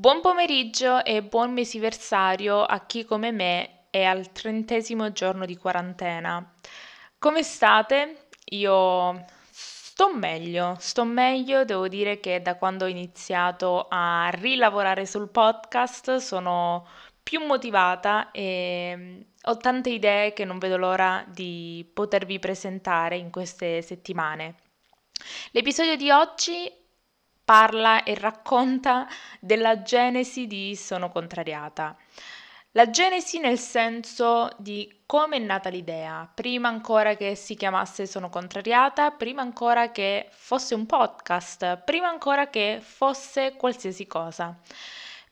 Buon pomeriggio e buon mesiversario a chi come me è al trentesimo giorno di quarantena. Come state? Io sto meglio, sto meglio, devo dire che da quando ho iniziato a rilavorare sul podcast sono più motivata e ho tante idee che non vedo l'ora di potervi presentare in queste settimane. L'episodio di oggi parla e racconta della genesi di Sono contrariata. La genesi nel senso di come è nata l'idea, prima ancora che si chiamasse Sono contrariata, prima ancora che fosse un podcast, prima ancora che fosse qualsiasi cosa.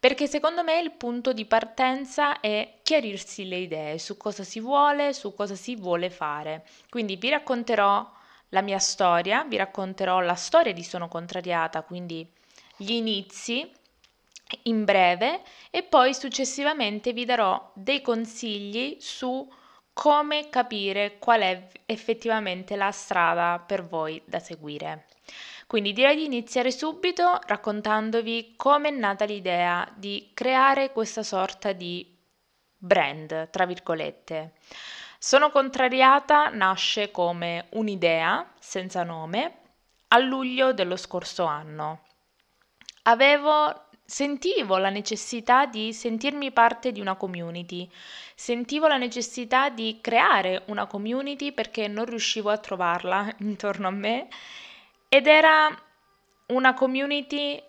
Perché secondo me il punto di partenza è chiarirsi le idee su cosa si vuole, su cosa si vuole fare. Quindi vi racconterò la mia storia, vi racconterò la storia di Sono contrariata, quindi gli inizi in breve e poi successivamente vi darò dei consigli su come capire qual è effettivamente la strada per voi da seguire. Quindi direi di iniziare subito raccontandovi come è nata l'idea di creare questa sorta di brand, tra virgolette. Sono contrariata nasce come un'idea senza nome a luglio dello scorso anno. Avevo sentivo la necessità di sentirmi parte di una community, sentivo la necessità di creare una community perché non riuscivo a trovarla intorno a me ed era una community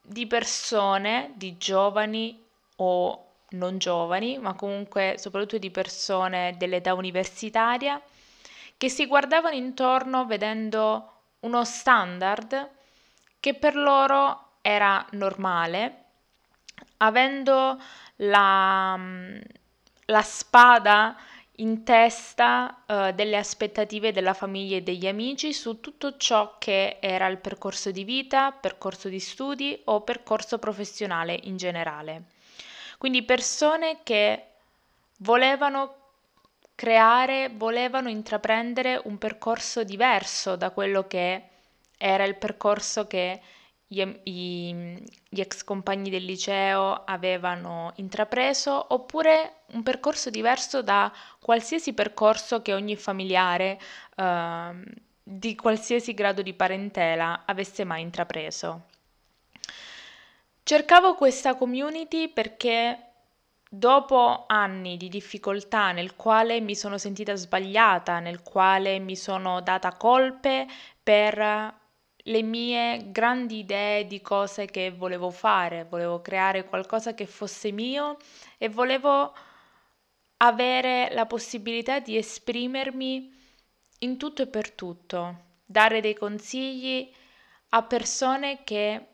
di persone, di giovani o non giovani, ma comunque soprattutto di persone dell'età universitaria, che si guardavano intorno vedendo uno standard che per loro era normale, avendo la, la spada in testa uh, delle aspettative della famiglia e degli amici su tutto ciò che era il percorso di vita, percorso di studi o percorso professionale in generale. Quindi persone che volevano creare, volevano intraprendere un percorso diverso da quello che era il percorso che gli, gli, gli, ex compagni del liceo avevano intrapreso, oppure un percorso diverso da qualsiasi percorso che ogni familiare eh, di qualsiasi grado di parentela avesse mai intrapreso. Cercavo questa community perché dopo anni di difficoltà nel quale mi sono sentita sbagliata, nel quale mi sono data colpe per le mie grandi idee di cose che volevo fare, volevo creare qualcosa che fosse mio e volevo avere la possibilità di esprimermi in tutto e per tutto, dare dei consigli a persone che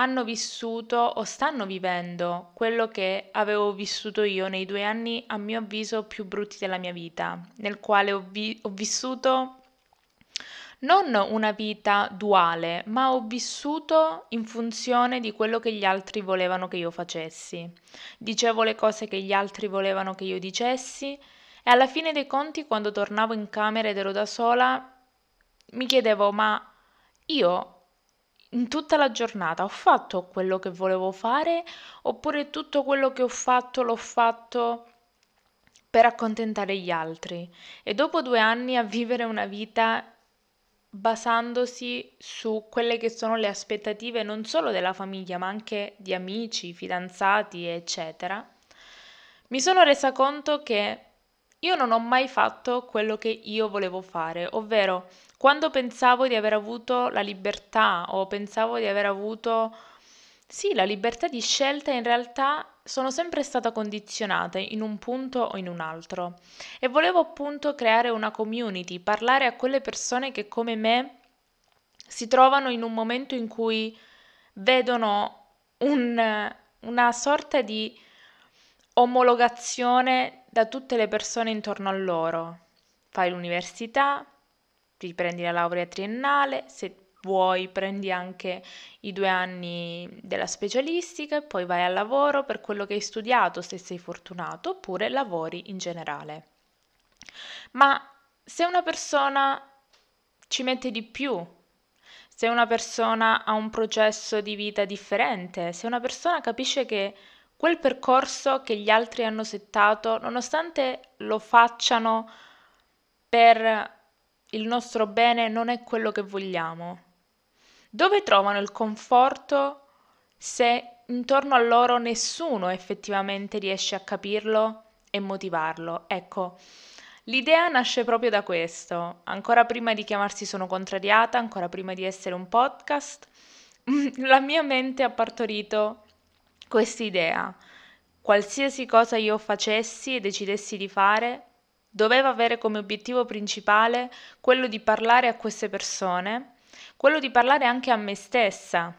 hanno vissuto o stanno vivendo quello che avevo vissuto io nei due anni, a mio avviso, più brutti della mia vita, nel quale ho, vi- ho vissuto non una vita duale, ma ho vissuto in funzione di quello che gli altri volevano che io facessi. Dicevo le cose che gli altri volevano che io dicessi e alla fine dei conti, quando tornavo in camera ed ero da sola, mi chiedevo, ma io in tutta la giornata ho fatto quello che volevo fare oppure tutto quello che ho fatto l'ho fatto per accontentare gli altri. E dopo due anni a vivere una vita basandosi su quelle che sono le aspettative non solo della famiglia ma anche di amici, fidanzati eccetera, mi sono resa conto che io non ho mai fatto quello che io volevo fare, ovvero quando pensavo di aver avuto la libertà o pensavo di aver avuto, sì, la libertà di scelta, in realtà sono sempre stata condizionata in un punto o in un altro. E volevo appunto creare una community, parlare a quelle persone che come me si trovano in un momento in cui vedono un, una sorta di omologazione da tutte le persone intorno a loro. Fai l'università, ti prendi la laurea triennale, se vuoi prendi anche i due anni della specialistica e poi vai al lavoro per quello che hai studiato se sei fortunato oppure lavori in generale. Ma se una persona ci mette di più, se una persona ha un processo di vita differente, se una persona capisce che quel percorso che gli altri hanno settato, nonostante lo facciano per il nostro bene, non è quello che vogliamo. Dove trovano il conforto se intorno a loro nessuno effettivamente riesce a capirlo e motivarlo? Ecco, L'idea nasce proprio da questo, ancora prima di chiamarsi Sono contrariata, ancora prima di essere un podcast, la mia mente ha partorito questa idea. Qualsiasi cosa io facessi e decidessi di fare, doveva avere come obiettivo principale quello di parlare a queste persone, quello di parlare anche a me stessa,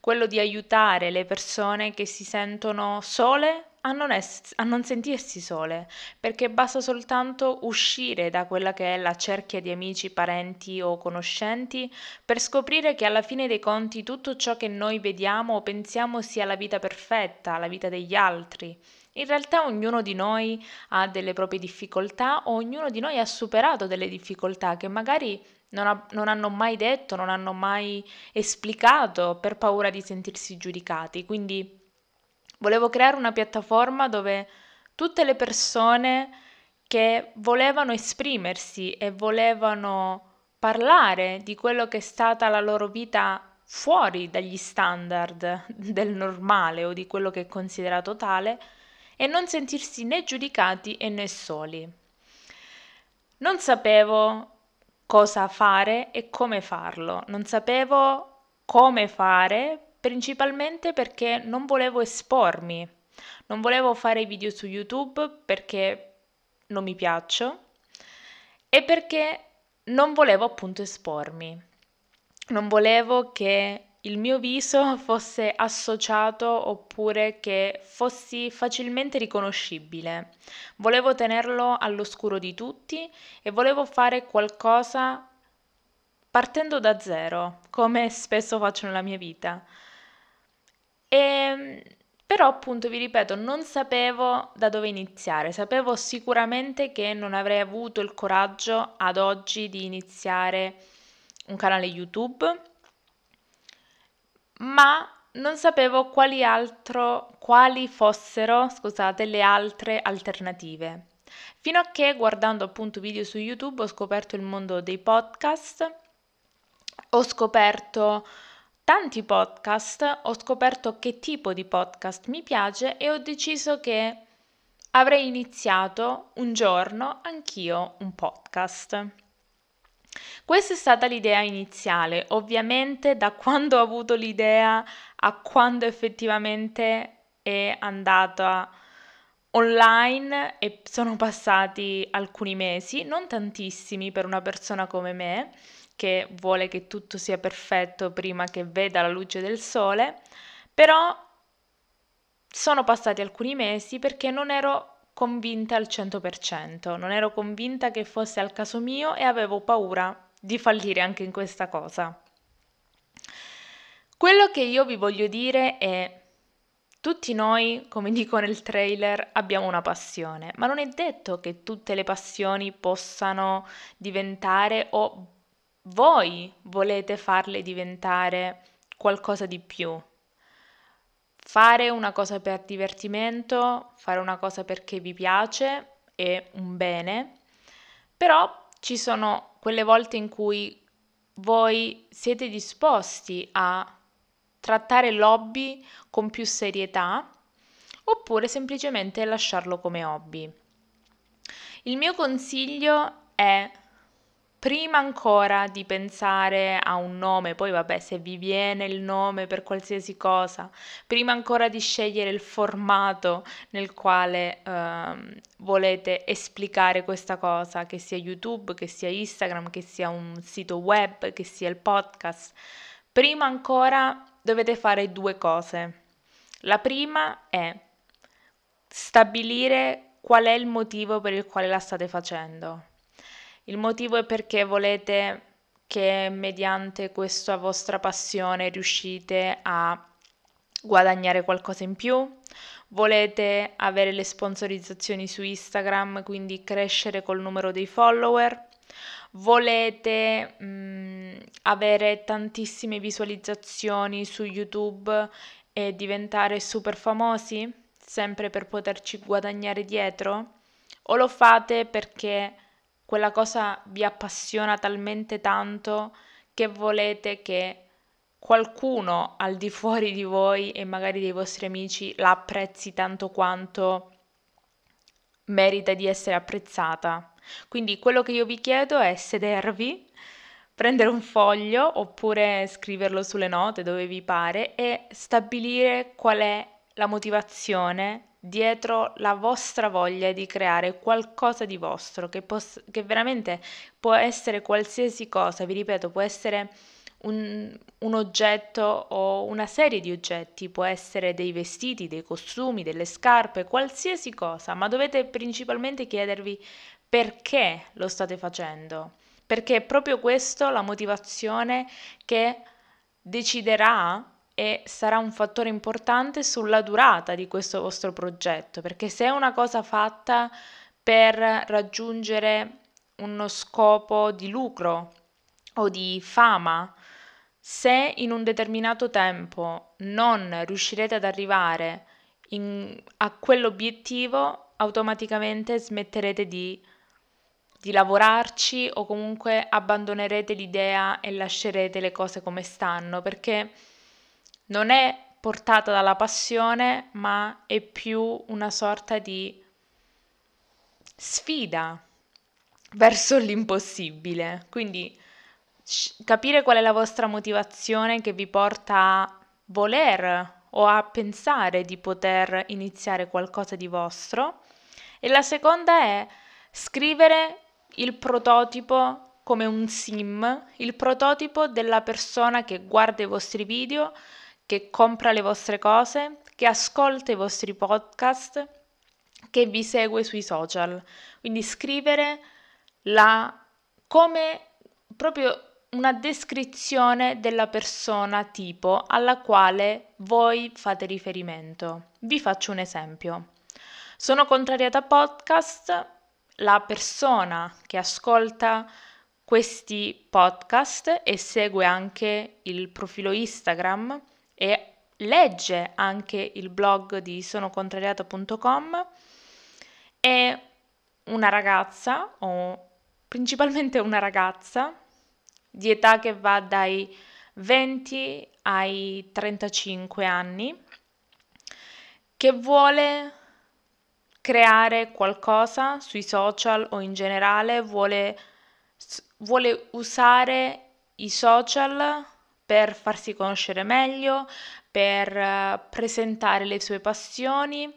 quello di aiutare le persone che si sentono sole a non, es- a non sentirsi sole, perché basta soltanto uscire da quella che è la cerchia di amici, parenti o conoscenti per scoprire che alla fine dei conti tutto ciò che noi vediamo o pensiamo sia la vita perfetta, la vita degli altri. In realtà ognuno di noi ha delle proprie difficoltà o ognuno di noi ha superato delle difficoltà che magari non, ha, non, hanno mai detto, non hanno mai esplicato per paura di sentirsi giudicati. Quindi Volevo creare una piattaforma dove tutte le persone che volevano esprimersi e volevano parlare di quello che è stata la loro vita fuori dagli standard del normale o di quello che è considerato tale e non sentirsi né giudicati e né soli. Non sapevo cosa fare e come farlo, non sapevo come fare principalmente perché non volevo espormi, non volevo fare video su YouTube perché non mi piaccio e perché non volevo appunto espormi. Non volevo che il mio viso fosse associato oppure che fossi facilmente riconoscibile. Volevo tenerlo all'oscuro di tutti e volevo fare qualcosa partendo da zero, come spesso faccio nella mia vita. E, ehm, però appunto vi ripeto, non sapevo da dove iniziare, sapevo sicuramente che non avrei avuto il coraggio ad oggi di iniziare un canale YouTube, ma non sapevo quali, altro, quali fossero, scusate, le altre alternative. Fino a che guardando appunto video su YouTube ho scoperto il mondo dei podcast, ho scoperto tanti podcast, ho scoperto che tipo di podcast mi piace e ho deciso che avrei iniziato un giorno anch'io un podcast. Questa è stata l'idea iniziale, ovviamente da quando ho avuto l'idea a quando effettivamente è andata online e sono passati alcuni mesi, non tantissimi per una persona come me, che vuole che tutto sia perfetto prima che veda la luce del sole, però sono passati alcuni mesi perché non ero convinta al 100%, non ero convinta che fosse al caso mio e avevo paura di fallire anche in questa cosa. Quello che io vi voglio dire è tutti noi, come dico nel trailer, abbiamo una passione, ma non è detto che tutte le passioni possano diventare o voi volete farle diventare qualcosa di più. Fare una cosa per divertimento, fare una cosa perché vi piace è un bene, però ci sono quelle volte in cui voi siete disposti a trattare l'hobby con più serietà oppure semplicemente lasciarlo come hobby. Il mio consiglio è prima ancora di pensare a un nome, poi vabbè, se vi viene il nome per qualsiasi cosa, prima ancora di scegliere il formato nel quale ehm, volete esplicare questa cosa, che sia YouTube, che sia Instagram, che sia un sito web, che sia il podcast, prima ancora dovete fare due cose. La prima è stabilire qual è il motivo per il quale la state facendo. Il motivo è perché volete che mediante questa vostra passione riuscite a guadagnare qualcosa in più, volete avere le sponsorizzazioni su Instagram, quindi crescere col numero dei follower, volete mh, mm, avere tantissime visualizzazioni su YouTube e diventare super famosi, sempre per poterci guadagnare dietro, o lo fate perché quella cosa vi appassiona talmente tanto che volete che qualcuno al di fuori di voi e magari dei vostri amici la apprezzi tanto quanto merita di essere apprezzata. Quindi quello che io vi chiedo è sedervi, prendere un foglio oppure scriverlo sulle note dove vi pare e stabilire qual è la motivazione dietro la vostra voglia di creare qualcosa di vostro, che, poss- che veramente può essere qualsiasi cosa, vi ripeto, può essere un, un, oggetto o una serie di oggetti, può essere dei vestiti, dei costumi, delle scarpe, qualsiasi cosa, ma dovete principalmente chiedervi perché lo state facendo, perché è proprio questo la motivazione che deciderà e sarà un fattore importante sulla durata di questo vostro progetto, perché se è una cosa fatta per raggiungere uno scopo di lucro o di fama se in un determinato tempo non riuscirete ad arrivare in, a quell'obiettivo, automaticamente smetterete di, di lavorarci o comunque abbandonerete l'idea e lascerete le cose come stanno, perché non è portata dalla passione, ma è più una sorta di sfida verso l'impossibile. Quindi capire qual è la vostra motivazione che vi porta a voler o a pensare di poter iniziare qualcosa di vostro. E la seconda è scrivere il prototipo come un sim, il prototipo della persona che guarda i vostri video, che compra le vostre cose, che ascolta i vostri podcast, che vi segue sui social. Quindi scrivere la come proprio una descrizione della persona tipo alla quale voi fate riferimento. Vi faccio un esempio. Sono contrariata a podcast, la persona che ascolta questi podcast e segue anche il profilo Instagram e legge anche il blog di sonocontrariata.com è una ragazza o principalmente una ragazza di età che va dai 20 ai 35 anni, che vuole creare qualcosa sui social o in generale, vuole, vuole usare i social per farsi conoscere meglio, per uh, presentare le sue passioni,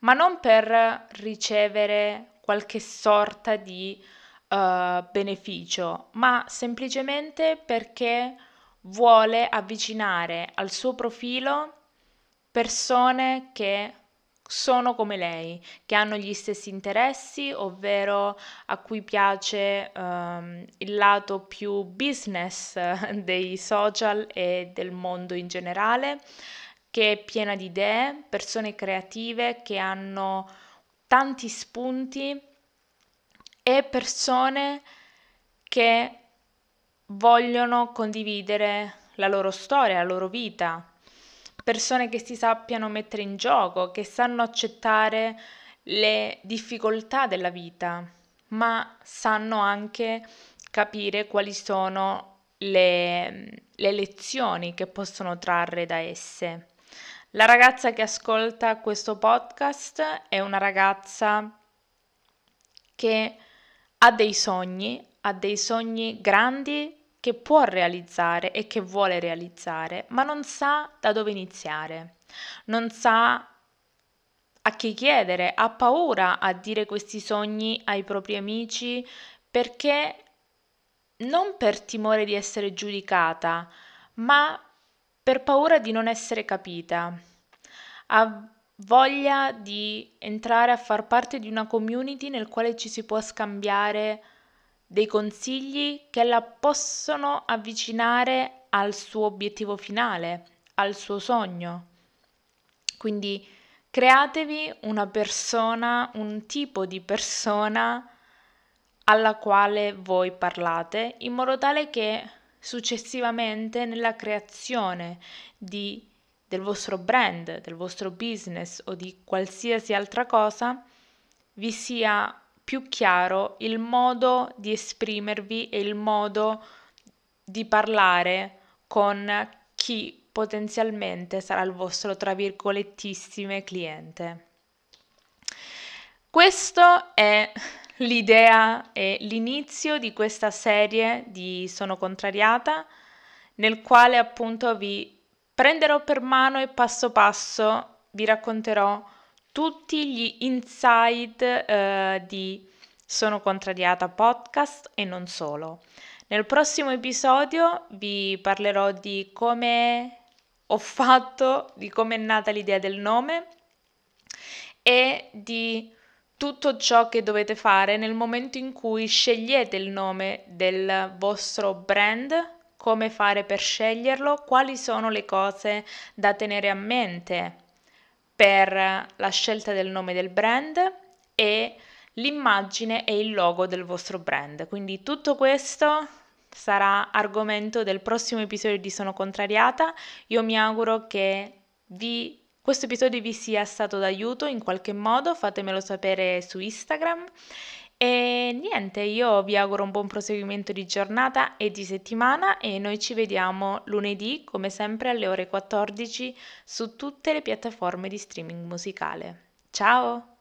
ma non per ricevere qualche sorta di uh, beneficio, ma semplicemente perché vuole avvicinare al suo profilo persone che sono come lei, che hanno gli stessi interessi, ovvero a cui piace um, il lato più business dei social e del mondo in generale, che è piena di idee, persone creative che hanno tanti spunti e persone che vogliono condividere la loro storia, la loro vita, persone che si sappiano mettere in gioco, che sanno accettare le difficoltà della vita, ma sanno anche capire quali sono le, le lezioni che possono trarre da esse. La ragazza che ascolta questo podcast è una ragazza che ha dei sogni, ha dei sogni grandi che può realizzare e che vuole realizzare, ma non sa da dove iniziare, non sa a chi chiedere, ha paura a dire questi sogni ai propri amici perché non per timore di essere giudicata, ma per paura di non essere capita. Ha voglia di entrare a far parte di una community nel quale ci si può scambiare dei consigli che la possono avvicinare al suo obiettivo finale, al suo sogno. Quindi createvi una persona, un tipo di persona alla quale voi parlate, in modo tale che successivamente nella creazione di, del vostro brand, del vostro business o di qualsiasi altra cosa, vi sia più chiaro il modo di esprimervi e il modo di parlare con chi potenzialmente sarà il vostro, tra virgolettissime, cliente. Questo è l'idea e l'inizio di questa serie di Sono contrariata, nel quale appunto vi prenderò per mano e passo passo vi racconterò tutti gli insight eh, di Sono contrariata podcast e non solo. Nel prossimo episodio vi parlerò di come ho fatto, di come è nata l'idea del nome e di tutto ciò che dovete fare nel momento in cui scegliete il nome del vostro brand, come fare per sceglierlo, quali sono le cose da tenere a mente per la scelta del nome del brand e l'immagine e il logo del vostro brand. Quindi tutto questo sarà argomento del prossimo episodio di Sono Contrariata. Io mi auguro che vi, questo episodio vi sia stato d'aiuto in qualche modo, fatemelo sapere su Instagram. E niente, io vi auguro un buon proseguimento di giornata e di settimana e noi ci vediamo lunedì, come sempre alle ore 14, su tutte le piattaforme di streaming musicale. Ciao!